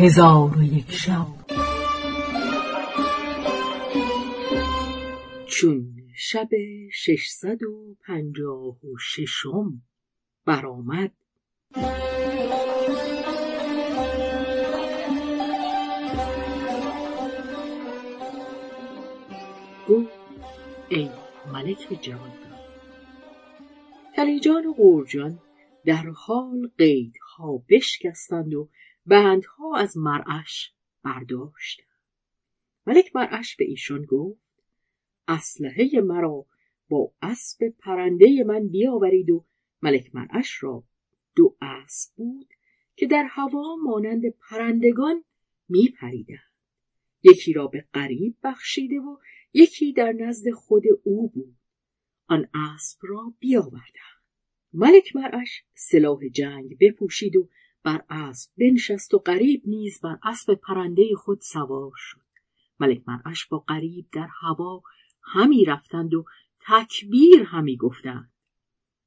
هزار و یک شب. چون شب ششصد و پنجاه و ششم برآمد. گفت ای ملک جوان کلیجان و قورجان در حال قیدها بشکستند و بندها از مرعش برداشتند ملک مرعش به ایشان گفت اسلحه مرا با اسب پرنده من بیاورید و ملک مرعش را دو اسب بود که در هوا مانند پرندگان می یکی را به قریب بخشیده و یکی در نزد خود او بود. آن اسب را بیاوردند. ملک مرعش سلاح جنگ بپوشید و بر اسب بنشست و قریب نیز بر اسب پرنده خود سوار شد. ملک مرعش با قریب در هوا همی رفتند و تکبیر همی گفتند.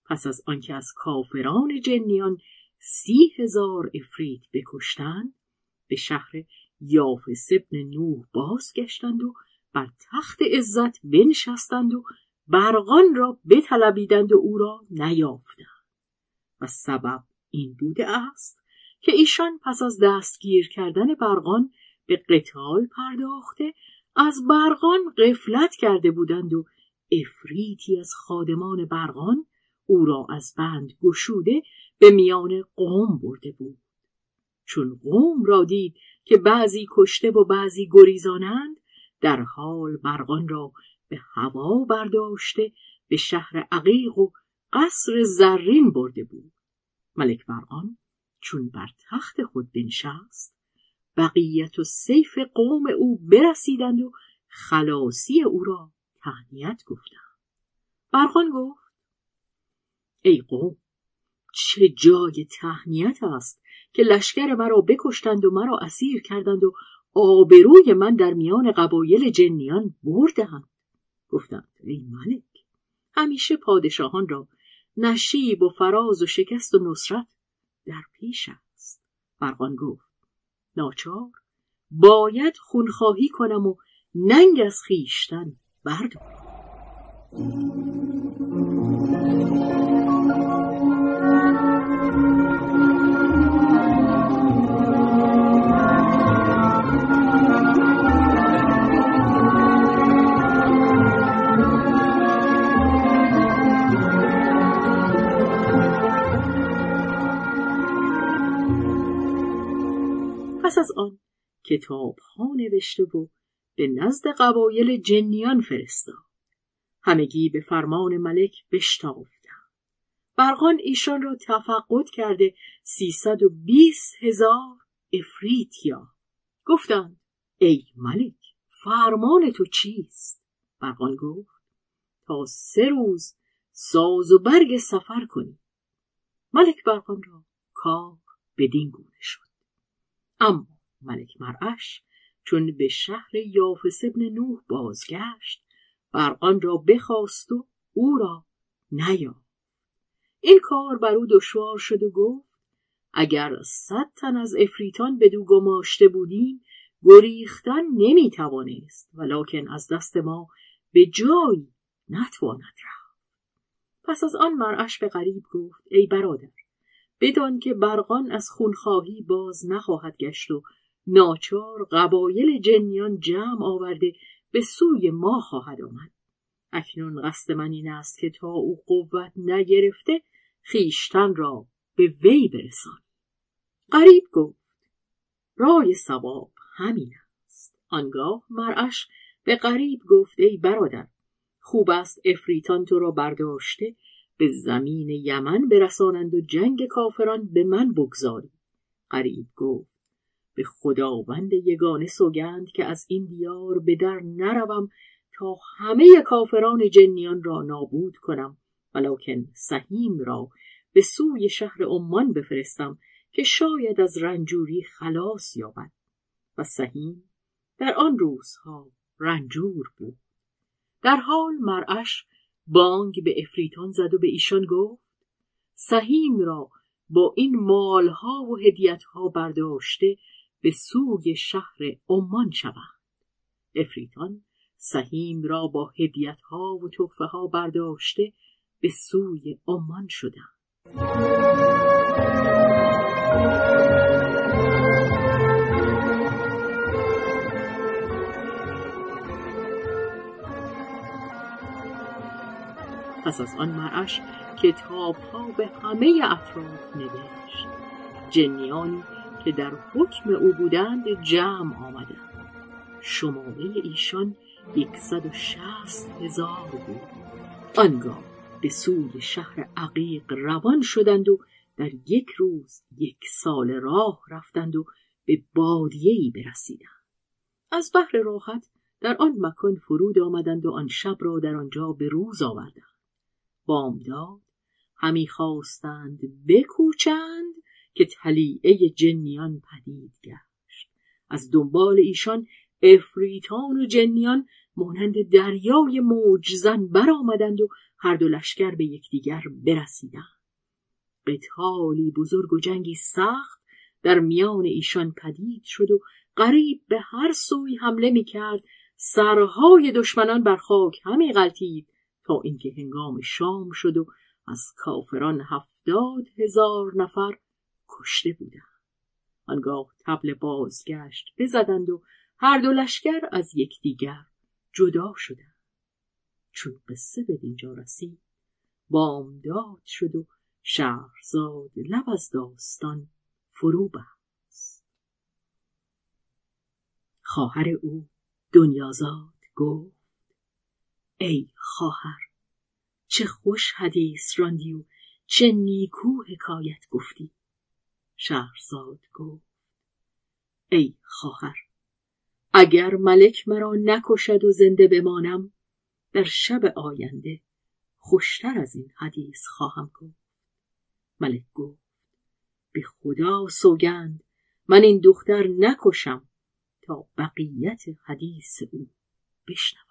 پس از آنکه از کافران جنیان سی هزار افرید بکشتند به شهر یافس ابن نوح بازگشتند و بر تخت عزت بنشستند و برقان را بطلبیدند و او را نیافتند. و سبب این بوده است که ایشان پس از دستگیر کردن برقان به قتال پرداخته از برقان قفلت کرده بودند و افریتی از خادمان برقان او را از بند گشوده به میان قوم برده بود. چون قوم را دید که بعضی کشته و بعضی گریزانند در حال برقان را به هوا برداشته به شهر عقیق و قصر زرین برده بود. ملک برقان چون بر تخت خود بنشست بقیت و سیف قوم او برسیدند و خلاصی او را تهنیت گفتند. برقان گفت ای قوم چه جای تهنیت است که لشکر مرا بکشتند و مرا اسیر کردند و آبروی من در میان قبایل جنیان بردند گفتند ای ملک همیشه پادشاهان را نشیب و فراز و شکست و نصرت در پیش است. فرقان گفت ناچار باید خونخواهی کنم و ننگ از خیشتن بردارم از آن کتاب ها نوشته و به نزد قبایل جنیان فرستاد. همگی به فرمان ملک بشتافتند. برقان ایشان را تفقد کرده سیصد و بیست هزار افریتیا گفتند ای ملک فرمان تو چیست؟ برقان گفت تا سه روز ساز و برگ سفر کنی. ملک برقان را کار بدین گونه شد. اما ملک مرعش چون به شهر یافس ابن نوح بازگشت برقان را بخواست و او را نیافت. این کار بر او دشوار شد و گفت اگر صد تن از افریتان دو گماشته بودیم گریختن نمی‌توانست ولکن از دست ما به جایی نتواند رفت. پس از آن مرعش به غریب گفت ای برادر بدان که برقان از خونخواهی باز نخواهد گشت و ناچار قبایل جنیان جمع آورده به سوی ما خواهد آمد. اکنون قصد من این است که تا او قوت نگرفته خیشتن را به وی برسان قریب گفت رای سواب همین است. آنگاه مرعش به قریب گفت ای برادر خوب است افریتان تو را برداشته به زمین یمن برسانند و جنگ کافران به من بگذاری قریب گفت به خداوند یگانه سوگند که از این دیار به در نروم تا همه کافران جنیان را نابود کنم ولکن سهیم را به سوی شهر عمان بفرستم که شاید از رنجوری خلاص یابد. و سهیم در آن روزها رنجور بود. در حال مرعش بانگ به افریتان زد و به ایشان گفت سهیم را با این مالها و هدیتها برداشته به سوی شهر عمان شوند. افریتان سهیم را با هدیت ها و تحفه ها برداشته به سوی عمان شدند. پس از آن مرعش کتاب ها به همه اطراف نوشت. جنیانی که در حکم او بودند جمع آمدند. شماره ایشان یکصد و شست هزار بود. آنگاه به سوی شهر عقیق روان شدند و در یک روز یک سال راه رفتند و به بادیهی برسیدند. از بحر راحت در آن مکان فرود آمدند و آن شب را در آنجا به روز آوردند. بامداد. همی خواستند بکوچند که تلیعه جنیان پدید گشت. از دنبال ایشان افریتان و جنیان مانند دریای موجزن برآمدند و هر دو لشکر به یکدیگر برسیدند. قتالی بزرگ و جنگی سخت در میان ایشان پدید شد و قریب به هر سوی حمله می کرد سرهای دشمنان بر خاک همی غلطید اینکه هنگام شام شد و از کافران هفتاد هزار نفر کشته بودند. آنگاه تبل بازگشت بزدند و هر دو لشکر از یکدیگر جدا شدند. چون قصه به دینجا رسید بامداد شد و شهرزاد لب از داستان فرو بست. خواهر او دنیازاد گفت ای خواهر چه خوش حدیث راندی و چه نیکو حکایت گفتی. شهرزاد گفت ای خواهر اگر ملک مرا نکشد و زنده بمانم در شب آینده خوشتر از این حدیث خواهم گفت. ملک گفت به خدا سوگند من این دختر نکشم تا بقیت حدیث او بشنوم.